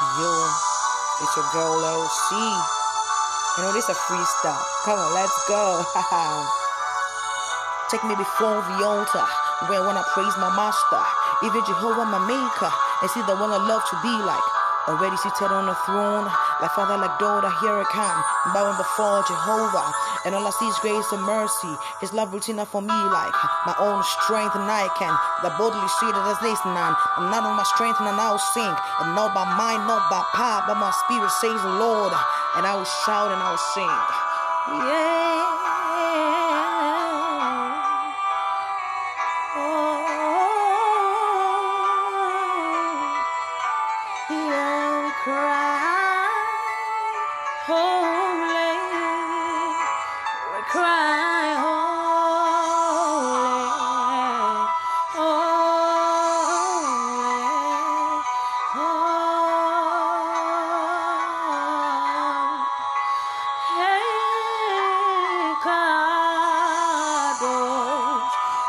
Yo, it's your girl LC. You know, this a freestyle. Come on, let's go. Take me before the altar where I praise my master, even Jehovah my maker, and see the one I love to be like. Already seated on the throne, like father, like daughter, here I come, bowing before Jehovah. And all I see is grace and mercy. His love routine up for me like my own strength, and I can the bodily say that this none. I'm not on my strength, and I now sing, and not by mind, not by power, but my spirit says Lord. And I will shout and I will sing. Yeah. Holy, we cry, holy, holy, holy. Hey,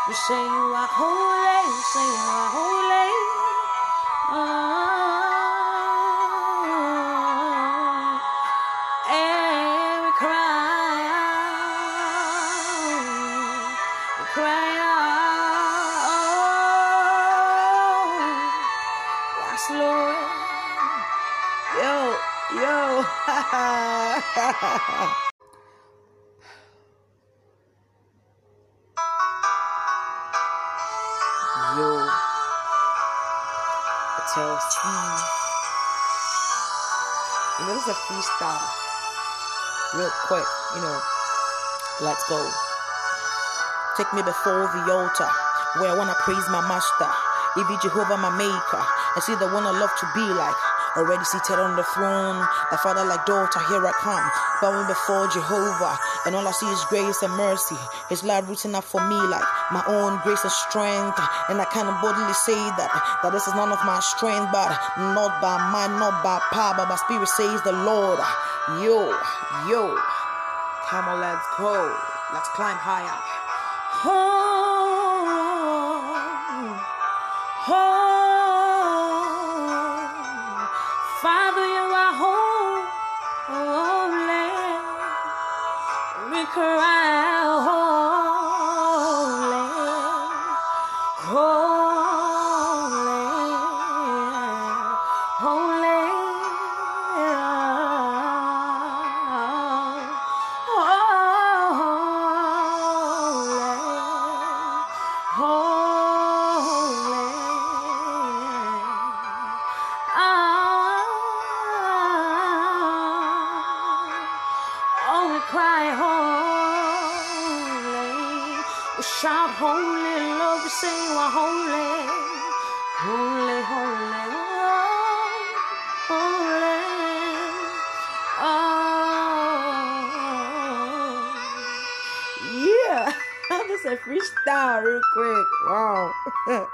we say you are holy, say you are holy. Oh, cry out, yes, Lord, yo, yo. Yo, tell Steve. You know, this is a freestyle. Real quick, you know. Let's go. Take me before the altar where I wanna praise my master. Even Jehovah my maker. I see the one I love to be like. Already seated on the throne, a father like daughter, here I come, bowing before Jehovah, and all I see is grace and mercy. His love rooting up for me like my own grace and strength, and I can boldly say that that this is none of my strength, but not by mind, not by power, but my spirit says the Lord. Yo, yo, come on, let's go, let's climb higher. Oh, shout holy, Lord, we say you are holy. Holy, holy, oh, holy. Oh, yeah. That's a freestyle real quick. Wow.